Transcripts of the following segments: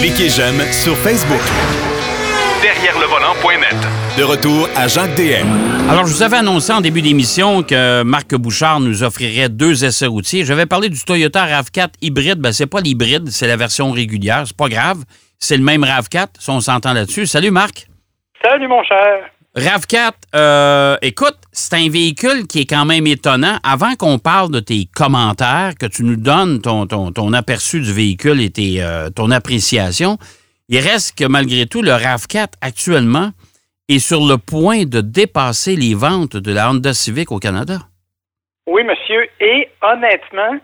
Cliquez j'aime sur Facebook. Derrière le volant.net. De retour à Jacques DM. Alors, je vous avais annoncé en début d'émission que Marc Bouchard nous offrirait deux essais routiers. J'avais parlé du Toyota RAV4 hybride. Ben, c'est pas l'hybride, c'est la version régulière. C'est pas grave. C'est le même RAV4, si on s'entend là-dessus. Salut, Marc. Salut, mon cher. RAV4, euh, écoute, c'est un véhicule qui est quand même étonnant. Avant qu'on parle de tes commentaires, que tu nous donnes ton, ton, aperçu du véhicule et euh, ton appréciation, il reste que malgré tout, le RAV4 actuellement est sur le point de dépasser les ventes de la Honda Civic au Canada. Oui, monsieur. Et honnêtement,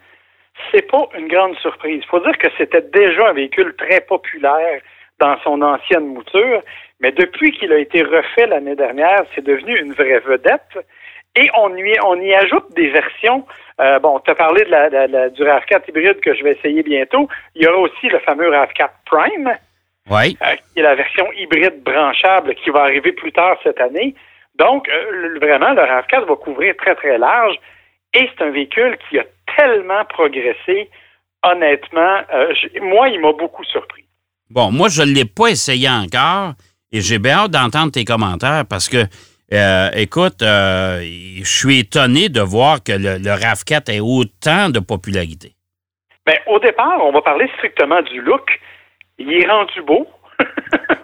c'est pas une grande surprise. Il faut dire que c'était déjà un véhicule très populaire dans son ancienne mouture, mais depuis qu'il a été refait l'année dernière, c'est devenu une vraie vedette. Et on y, on y ajoute des versions. Euh, bon, tu as parlé de la, du RAV4 hybride que je vais essayer bientôt. Il y aura aussi le fameux RAV4 Prime, oui. Euh, qui est la version hybride branchable qui va arriver plus tard cette année. Donc, euh, vraiment, le RAV4 va couvrir très, très large. Et c'est un véhicule qui a tellement progressé. Honnêtement, moi, il m'a beaucoup surpris. Bon, moi, je ne l'ai pas essayé encore et j'ai bien hâte d'entendre tes commentaires parce que, euh, écoute, euh, je suis étonné de voir que le, RAV4 ait autant de popularité. Bien, au départ, on va parler strictement du look. Il est rendu beau.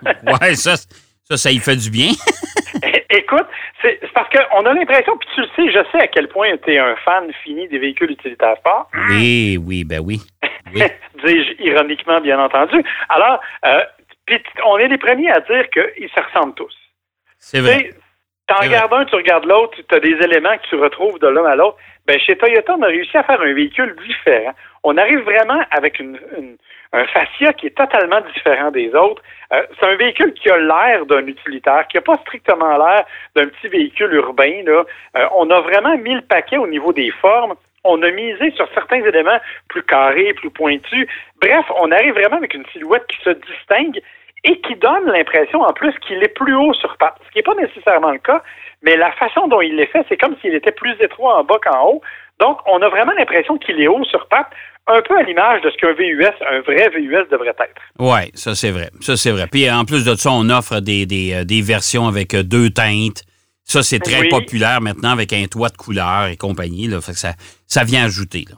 oui, ça, ça, ça y fait du bien. Écoute, c'est parce qu'on a l'impression, puis tu le sais, je sais à quel point tu es un fan fini des véhicules utilitaires forts. Oui, oui, ben oui. Dis-je ironiquement, bien entendu. Alors, euh, on est les premiers à dire qu'ils se ressemblent tous. C'est vrai. Tu en regardes un, tu regardes l'autre, tu as des éléments que tu retrouves de l'un à l'autre. Ben, chez Toyota, on a réussi à faire un véhicule différent. On arrive vraiment avec une, un fascia qui est totalement différent des autres. Euh, c'est un véhicule qui a l'air d'un utilitaire, qui n'a pas strictement l'air d'un petit véhicule urbain. Là. Euh, on a vraiment mis le paquet au niveau des formes on a misé sur certains éléments plus carrés, plus pointus. Bref, on arrive vraiment avec une silhouette qui se distingue et qui donne l'impression en plus qu'il est plus haut sur pattes, ce qui n'est pas nécessairement le cas, mais la façon dont il l'est fait, c'est comme s'il était plus étroit en bas qu'en haut. Donc, on a vraiment l'impression qu'il est haut sur pattes, un peu à l'image de ce qu'un VUS, un vrai VUS devrait être. Oui, ça c'est vrai. Ça c'est vrai. Puis en plus de ça, on offre des, euh, versions avec euh, deux teintes. Ça, c'est très populaire maintenant avec un toit de couleur et compagnie. Là. Fait que ça, ça vient ajouter. Là.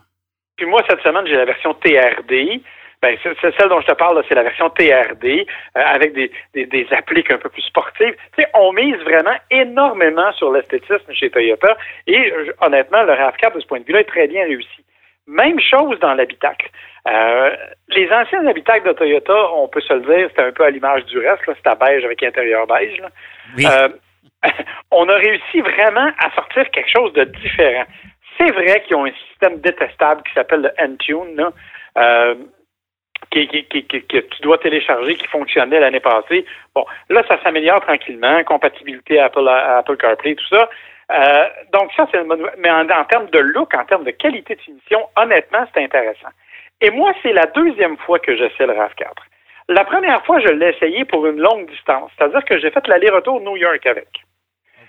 Puis moi, cette semaine, j'ai la version TRD. Ben, c'est celle dont je te parle, c'est la version TRD euh, avec des, des, appliques un peu plus sportives. Tu sais, on mise vraiment énormément sur l'esthétisme chez Toyota et honnêtement, le RAV4 de ce point de vue-là est très bien réussi. Même chose dans l'habitacle. Euh, les anciens habitacles de Toyota, on peut se le dire, c'était un peu à l'image du reste, c'était beige avec intérieur beige. Oui. On a réussi vraiment à sortir quelque chose de différent. C'est vrai qu'ils ont un système détestable qui s'appelle le Entune, euh, que tu dois télécharger, qui fonctionnait l'année passée. Bon, là, ça s'améliore tranquillement, compatibilité Apple, CarPlay, tout ça. Euh, donc ça, c'est mais en, en, termes de look, en termes de qualité de finition, honnêtement, c'est intéressant. Et moi, c'est la deuxième fois que j'essaie le RAV4. La première fois, je l'ai essayé pour une longue distance, c'est-à-dire que j'ai fait l'aller-retour New York avec.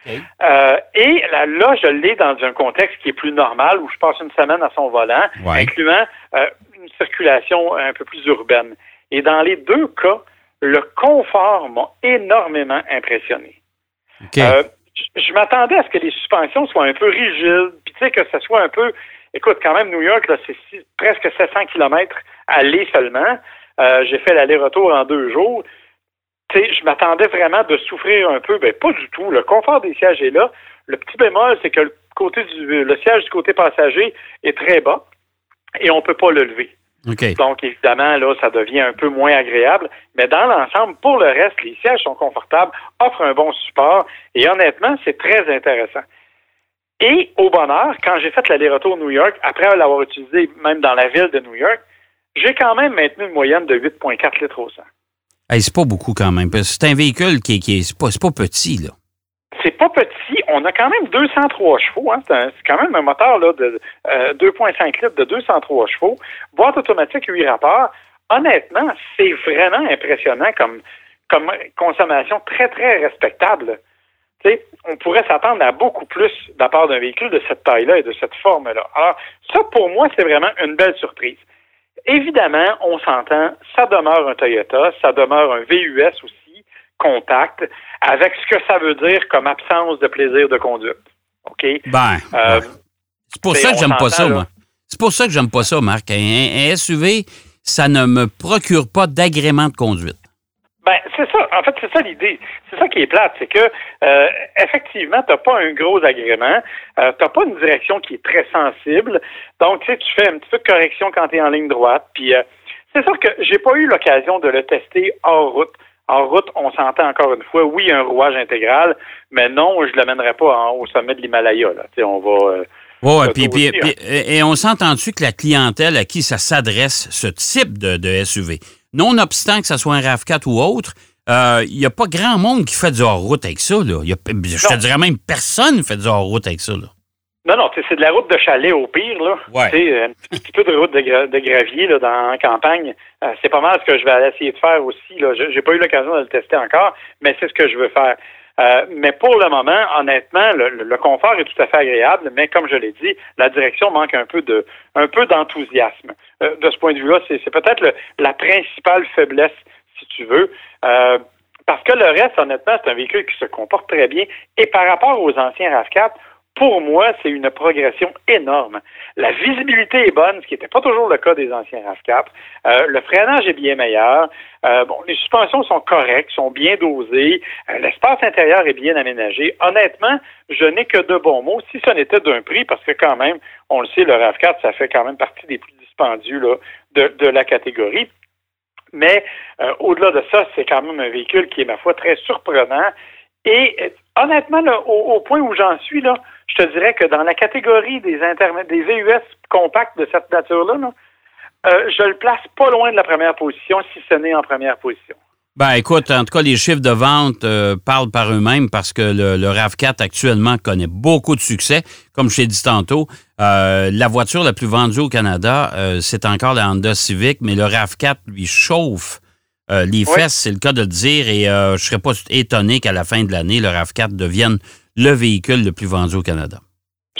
Euh, et là, là, je l'ai dans un contexte qui est plus normal, où je passe une semaine à son volant, incluant euh, une circulation un peu plus urbaine. Et dans les deux cas, le confort m'a énormément impressionné. Euh, je, m'attendais à ce que les suspensions soient un peu rigides, puis tu sais, que ce soit un peu... Écoute, quand même, New York, c'est presque 700 km aller seulement. J'ai fait l'aller-retour en deux jours je m'attendais vraiment de souffrir un peu. Ben, pas du tout. Le confort des sièges est là. Le petit bémol, c'est que le, côté du, le siège du côté passager est très bas et on ne peut pas le lever. Donc, évidemment, là, ça devient un peu moins agréable. Mais dans l'ensemble, pour le reste, les sièges sont confortables, offrent un bon support et honnêtement, c'est très intéressant. Et au bonheur, quand j'ai fait l'aller-retour New York, après l'avoir utilisé même dans la ville de New York, j'ai quand même maintenu une moyenne de 8,4 litres au 100 c'est pas beaucoup quand même. C'est un véhicule qui, qui est, pas, pas petit, là. C'est pas petit. On a quand même 203 chevaux. Hein. C'est quand même un moteur là, de 2,5 euh, litres de 203 chevaux. Boîte automatique 8 rapports. Honnêtement, c'est vraiment impressionnant comme, comme consommation très, très respectable. on pourrait s'attendre à beaucoup plus de la part d'un véhicule de cette taille-là et de cette forme-là. Alors, ça, pour moi, c'est vraiment une belle surprise. Évidemment, on s'entend, ça demeure un Toyota, ça demeure un VUS aussi, compact, avec ce que ça veut dire comme absence de plaisir de conduite. OK? Ben, Euh, c'est pour c'est- ça que j'aime pas ça, là. moi. C'est pour ça que j'aime pas ça, Marc. Un, un SUV, ça ne me procure pas d'agrément de conduite. Ben, c'est ça. En fait, c'est ça l'idée. C'est ça qui est plate. C'est que, euh, effectivement, tu pas un gros agrément. Euh, tu pas une direction qui est très sensible. Donc, tu sais, tu fais un petit peu de correction quand tu es en ligne droite. Puis, euh, c'est sûr que j'ai pas eu l'occasion de le tester hors route. En route, on s'entend encore une fois, oui, un rouage intégral, mais non, je ne l'amènerai pas en- au sommet de l'Himalaya. Là. Tu sais, on va. puis, puis- puis- et et on s'entend-tu que la clientèle à qui ça s'adresse, ce type de, de SUV, nonobstant que ce soit un RAV4 ou autre, euh, il n'y a pas grand monde qui fait du hors-route avec ça. Là. Il y a- je te Non. dirais même personne ne fait du hors-route avec ça. Là. Non, non, c'est de la route de chalet au pire, là. Ouais. Sais, un petit peu de route de, gra- de gravier là, dans la campagne. Euh, c'est pas mal ce que je vais essayer de faire aussi. Je- J'ai pas eu l'occasion de le tester encore, mais c'est ce que je veux faire. Euh, mais pour le moment, honnêtement, le, le- confort est tout à fait agréable, mais comme je l'ai dit, la direction manque un peu de un peu d'enthousiasme. Euh, de ce point de vue-là, c'est peut-être la principale faiblesse, si tu veux. Euh, parce que le reste, honnêtement, c'est un véhicule qui se comporte très bien. Et par rapport aux anciens RAV4, pour moi, c'est une progression énorme. La visibilité est bonne, ce qui n'était pas toujours le cas des anciens RAV4. Euh, le freinage est bien meilleur. Euh, bon, les suspensions sont correctes, sont bien dosées. Euh, L'espace intérieur est bien aménagé. Honnêtement, je n'ai que de bons mots, si ce n'était d'un prix, parce que quand même, on le sait, le RAV4, ça fait quand même partie des plus dispendieux de, la catégorie. Mais au-delà de ça, c'est quand même un véhicule qui est, ma foi, très surprenant. Et honnêtement, au, au point où j'en suis, là, te dirais que dans la catégorie des des VUS compacts de cette nature-là, là, euh, je le place pas loin de la première position, si ce n'est en première position. Ben, écoute, en tout cas, les chiffres de vente euh, parlent par eux-mêmes parce que le, le RAV4 actuellement connaît beaucoup de succès. Comme je t'ai dit tantôt, euh, la voiture la plus vendue au Canada, euh, c'est encore la Honda Civic, mais le RAV4 lui chauffe les Oui. fesses, c'est le cas de le dire, et je serais pas étonné qu'à la fin de l'année, le RAV4 devienne le véhicule le plus vendu au Canada.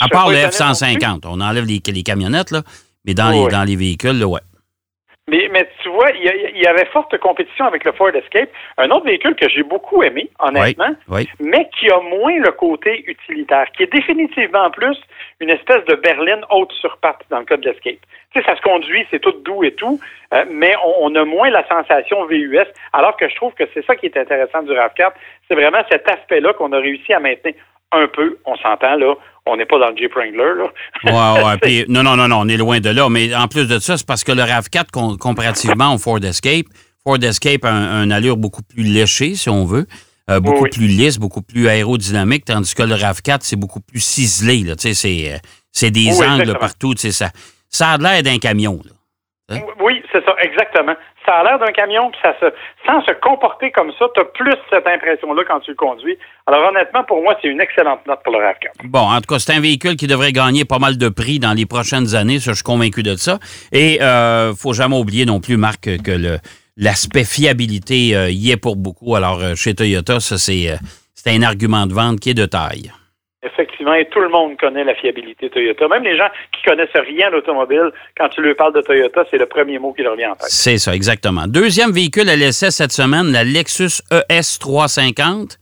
À part le étonné non plus. F-150. On enlève les, les camionnettes, là, mais dans, Oui. les, dans les véhicules, là, ouais. Mais, mais tu vois, il y, avait forte compétition avec le Ford Escape, un autre véhicule que j'ai beaucoup aimé, honnêtement, Oui. mais qui a moins le côté utilitaire, qui est définitivement plus une espèce de berline haute sur patte dans le cas de l'Escape. Tu sais, ça se conduit, c'est tout doux et tout, euh, mais on, on a moins la sensation VUS, alors que je trouve que c'est ça qui est intéressant du RAV4, c'est vraiment cet aspect-là qu'on a réussi à maintenir un peu, on s'entend là, on n'est pas dans le Jeep Wrangler, là. Ouais, ouais. puis- non, non, non, non, on est loin de là. Mais en plus de ça, c'est parce que le RAV4, com- comparativement au Ford Escape, Ford Escape a un, un allure beaucoup plus léchée, si on veut, euh, beaucoup Oui. plus lisse, beaucoup plus aérodynamique, tandis que le RAV4, c'est beaucoup plus ciselé. Là. Tu sais, C'est, euh, c'est des Oui, angles exactement. partout. tu sais, Ça, ça a l'air d'un camion. Là. Hein? Oui, c'est ça, exactement. Ça a l'air d'un camion, puis ça se, sans se comporter comme ça, tu as plus cette impression-là quand tu le conduis. Alors honnêtement, pour moi, c'est une excellente note pour le RAV4. Bon, en tout cas, c'est un véhicule qui devrait gagner pas mal de prix dans les prochaines années, ça, je suis convaincu de ça. Et euh, faut jamais oublier non plus, Marc, que le l'aspect fiabilité euh, y est pour beaucoup. Alors, euh, chez Toyota, ça, c'est, euh, c'est un argument de vente qui est de taille. Effectivement, et tout le monde connaît la fiabilité Toyota. Même les gens qui connaissent rien d'automobile, quand tu leur parles de Toyota, c'est le premier mot qui leur vient en tête. C'est ça, exactement. Deuxième véhicule à l'essai cette semaine, la Lexus ES 350.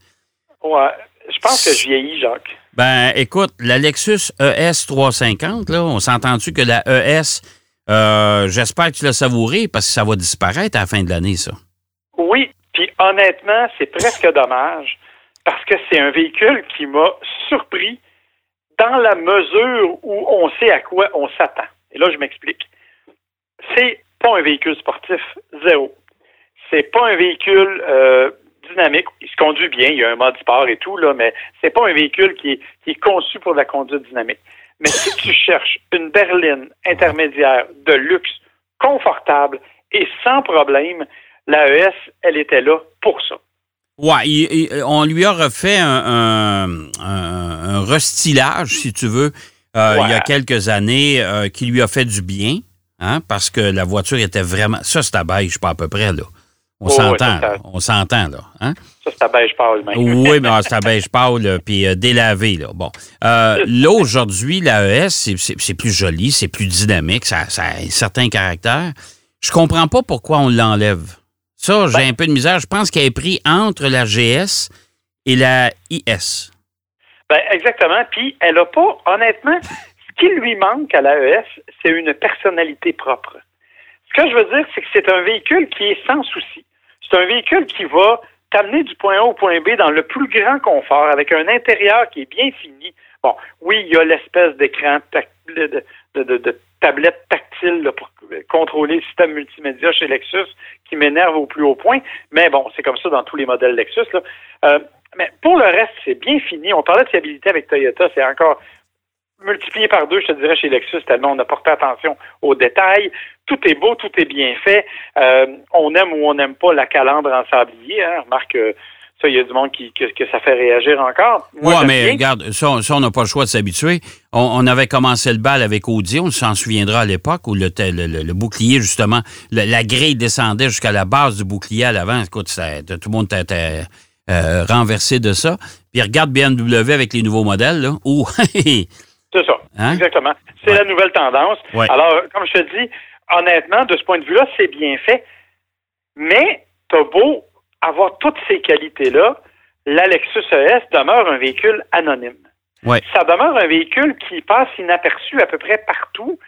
Ouais, je pense que je vieillis, Jacques. Ben, écoute, la Lexus ES 350, là, on s'entend-tu que la ES, euh, j'espère que tu l'as savouré parce que ça va disparaître à la fin de l'année, ça? Oui, puis honnêtement, c'est presque dommage parce que c'est un véhicule qui m'a surpris dans la mesure où on sait à quoi on s'attend. Et là, je m'explique. C'est pas un véhicule sportif, zéro. C'est pas un véhicule euh, dynamique. Il se conduit bien, il y a un mode sport et tout, là, mais c'est pas un véhicule qui est, conçu pour la conduite dynamique. Mais si tu cherches une berline intermédiaire de luxe, confortable et sans problème, la ES, elle était là pour ça. Ouais, il- il- on lui a refait un, un, un- un restylage, si tu veux, euh, il y a quelques années, euh, qui lui a fait du bien, hein, parce que la voiture était vraiment. Ça, c'est à beige, pas à peu près, là. On Oh, s'entend, ouais, on s'entend, là. Hein? Ça, c'est à beige pâle, même. Oui, mais ah, c'est à beige pâle, puis euh, délavé, là. Bon. Euh, là, aujourd'hui, l'AES, c'est- c'est c'est plus joli, c'est plus dynamique, ça, ça a un certain caractère. Je comprends pas pourquoi on l'enlève. Ça, j'ai Ben un peu de misère. Je pense qu'elle est pris entre la GS et la IS. Ben, exactement. Puis, elle n'a pas, honnêtement, ce qui lui manque à l'AES, c'est une personnalité propre. Ce que je veux dire, c'est que c'est un véhicule qui est sans souci. C'est un véhicule qui va t'amener du point A au point B dans le plus grand confort, avec un intérieur qui est bien fini. Bon, oui, il y a l'espèce d'écran de, de, de- de tablette tactile là, pour contrôler le système multimédia chez Lexus qui m'énerve au plus haut point. Mais bon, c'est comme ça dans tous les modèles Lexus. Là. Euh, mais pour le reste, c'est bien fini. On parlait de fiabilité avec Toyota, c'est encore multiplié par deux, je te dirais, chez Lexus, tellement on a porté attention aux détails. Tout est beau, tout est bien fait. Euh, on aime ou on n'aime pas la calandre en sablier. Hein. Remarque que ça, il y a du monde qui, que, que ça fait réagir encore. Moi, Oui, j'aime mais bien. regarde, ça, ça, on n'a pas le choix de s'habituer. On, on avait commencé le bal avec Audi, on s'en souviendra à l'époque, où le, le, le- le bouclier, justement, la grille descendait jusqu'à la base du bouclier à l'avant. Écoute, ça- tout le monde était euh, renversé de ça. Puis regarde BMW avec les nouveaux modèles, là. C'est ça. Hein? Exactement. C'est Ouais. la nouvelle tendance. Ouais. Alors, comme je te dis, honnêtement, de ce point de vue-là, c'est bien fait. Mais t'as beau avoir toutes ces qualités-là, la Lexus ES demeure un véhicule anonyme. Ouais. Ça demeure un véhicule qui passe inaperçu à peu près partout.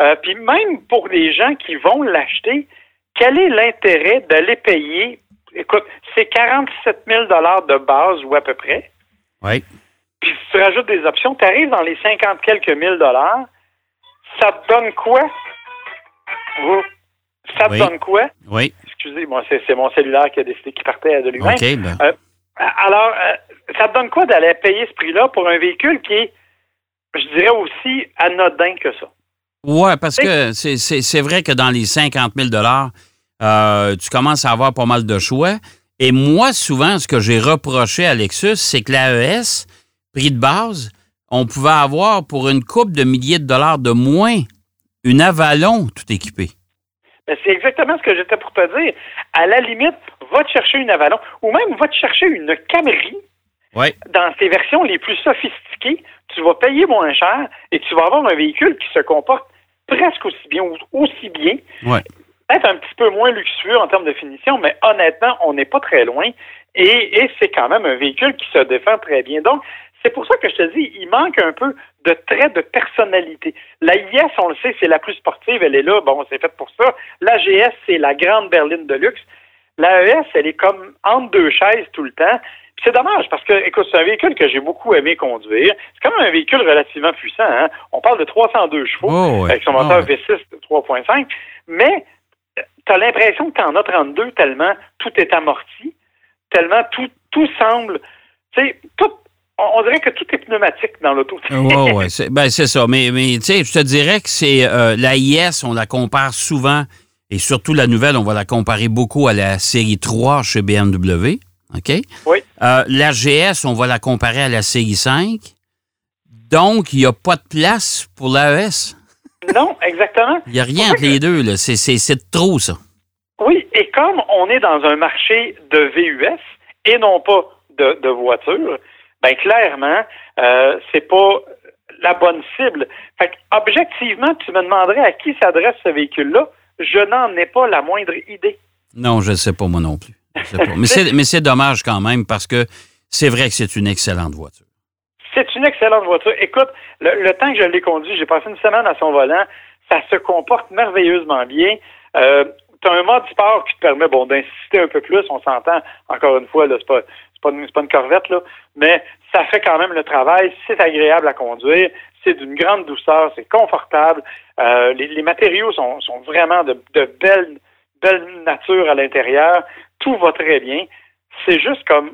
Euh, Puis même pour les gens qui vont l'acheter, quel est l'intérêt d'aller payer? Écoute, c'est 47 000 de base ou à peu près oui. puis si tu rajoutes des options, tu arrives dans les 50 quelques mille dollars, ça te donne quoi? Oh, Ça te Oui. donne quoi? Oui. Excusez, moi, c'est mon cellulaire qui a décidé qu'il partait de lui-même. OK. ben, Euh, alors, euh, ça te donne quoi d'aller payer ce prix-là pour un véhicule qui est, je dirais, aussi anodin que ça? Ouais, parce que c'est vrai que dans les 50 000 euh, tu commences à avoir pas mal de choix. Et moi, souvent, ce que j'ai reproché à Lexus, c'est que l'AES, prix de base, on pouvait avoir pour une coupe de milliers de dollars de moins une Avalon tout équipée. Ben, c'est exactement ce que j'étais pour te dire. À la limite, va te chercher une Avalon ou même va te chercher une Camry dans ses versions les plus sophistiquées, tu vas payer moins cher et tu vas avoir un véhicule qui se comporte presque aussi bien ou aussi bien. Ouais. Peut-être un petit peu moins luxueux en termes de finition, mais honnêtement, on n'est pas très loin. Et, et c'est quand même un véhicule qui se défend très bien. Donc, c'est pour ça que je te dis, il manque un peu de traits de personnalité. La IS, on le sait, c'est la plus sportive, elle est là, bon, c'est fait pour ça. La GS, c'est la grande berline de luxe. La ES, elle est comme entre deux chaises tout le temps. C'est dommage parce que, écoute, c'est un véhicule que j'ai beaucoup aimé conduire. C'est quand même un véhicule relativement puissant. Hein? On parle de 302 chevaux Oh, ouais. avec son moteur Ah, ouais. V6 de 3.5. Mais tu as l'impression que tu en as 32 tellement tout est amorti, tellement tout, tout semble. Tu sais, tout. On, dirait que tout est pneumatique dans l'auto. Oui, oui. C'est ben, c'est ça. Mais, mais tu sais, je te dirais que c'est euh, la IS, on la compare souvent, et surtout la nouvelle, on va la comparer beaucoup à la série 3 chez BMW. OK? Oui. Euh, la GS, on va la comparer à la série 5. Donc, il n'y a pas de place pour l'AES. non, exactement. Il n'y a rien entre les deux. là. C'est- trop, ça. Oui, et comme on est dans un marché de VUS et non pas de, de voitures, ben clairement, euh, c'est pas la bonne cible. Fait objectivement, tu me demanderais à qui s'adresse ce véhicule-là. Je n'en ai pas la moindre idée. Non, je ne sais pas, moi non plus. Mais c'est dommage quand même parce que c'est vrai que c'est une excellente voiture. C'est une excellente voiture. Écoute, le, le temps que je l'ai conduit, j'ai passé une semaine à son volant. Ça se comporte merveilleusement bien. Euh, tu as un mode sport qui te permet bon d'insister un peu plus. On s'entend, encore une fois, là, c'est pas, pas une corvette, là, mais ça fait quand même le travail. C'est agréable à conduire. C'est d'une grande douceur. C'est confortable. Euh, les, les matériaux sont, sont vraiment de, de belles, belles natures à l'intérieur. Tout va très bien. C'est juste comme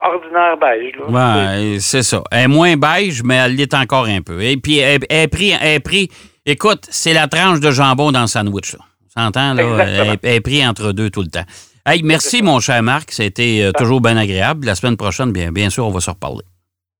ordinaire beige. Là. Ouais, c'est ça. Elle est moins beige, mais elle l'est encore un peu. Et puis, elle, elle est pris, elle pris- écoute, c'est la tranche de jambon dans le sandwich. Là. On s'entend, là? Exactement. Elle, elle est pris entre deux tout le temps. Hey, merci, mon cher Marc. Ça a été euh, toujours bien agréable. La semaine prochaine, bien, bien sûr, on va se reparler.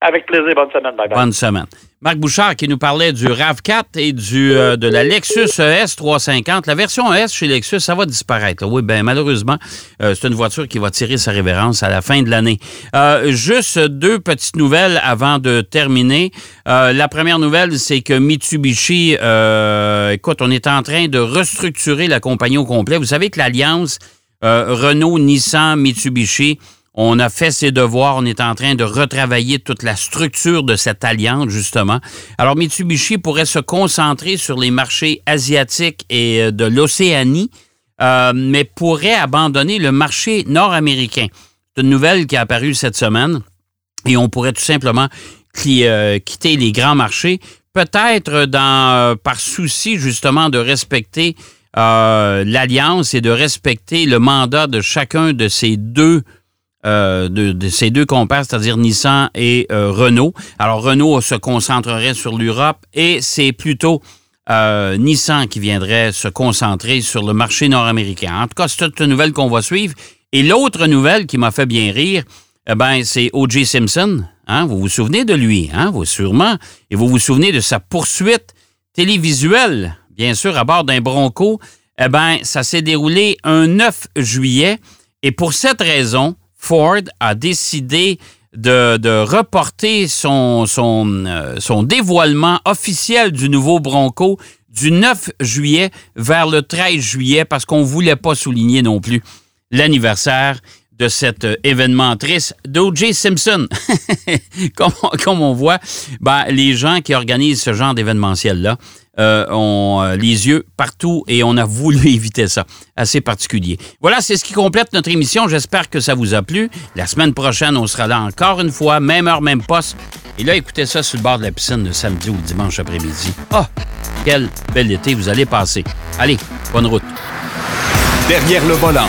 Avec plaisir. Bonne semaine. Bye. Bonne semaine. Marc Bouchard qui nous parlait du RAV4 et du, euh, de la Lexus ES 350. La version ES chez Lexus, ça va disparaître. Oui, bien malheureusement, euh, c'est une voiture qui va tirer sa révérence à la fin de l'année. Euh, juste deux petites nouvelles avant de terminer. la première nouvelle, c'est que Mitsubishi, écoute, on est en train de restructurer la compagnie au complet. Vous savez que l'alliance Renault, Nissan, Mitsubishi, on a fait ses devoirs. On est en train de retravailler toute la structure de cette alliance, justement. Alors, Mitsubishi pourrait se concentrer sur les marchés asiatiques et euh, de l'Océanie, euh, mais pourrait abandonner le marché nord-américain. C'est une nouvelle qui est apparue cette semaine et on pourrait tout simplement euh, quitter les grands marchés, peut-être par souci justement de respecter l'alliance et de respecter le mandat de chacun de ces deux euh, de, ces deux compères, c'est-à-dire Nissan et euh, Renault. Alors, Renault se concentrerait sur l'Europe et c'est plutôt euh, Nissan qui viendrait se concentrer sur le marché nord-américain. En tout cas, c'est toute une nouvelle qu'on va suivre. Et l'autre nouvelle qui m'a fait bien rire, eh ben, c'est O.J. Simpson. Hein? Vous vous souvenez de lui, hein? Vous sûrement. Et vous vous souvenez de sa poursuite télévisuelle, bien sûr, à bord d'un Bronco. Eh bien, ça s'est déroulé un 9 juillet. Et pour cette raison, Ford a décidé de, reporter euh, son dévoilement officiel du nouveau Bronco du 9 juillet vers le 13 juillet parce qu'on ne voulait pas souligner non plus l'anniversaire de cet euh, événement triste d'O.J. Simpson. comme, on voit, ben, les gens qui organisent ce genre d'événementiel-là euh, ont euh, les yeux partout et on a voulu éviter ça. Assez particulier. Voilà, c'est ce qui complète notre émission. J'espère que ça vous a plu. La semaine prochaine, on sera là encore une fois, même heure, même poste. Et là, écoutez ça sur le bord de la piscine le samedi ou le dimanche après-midi. Oh, quel bel été vous allez passer. Allez, bonne route. Derrière le volant.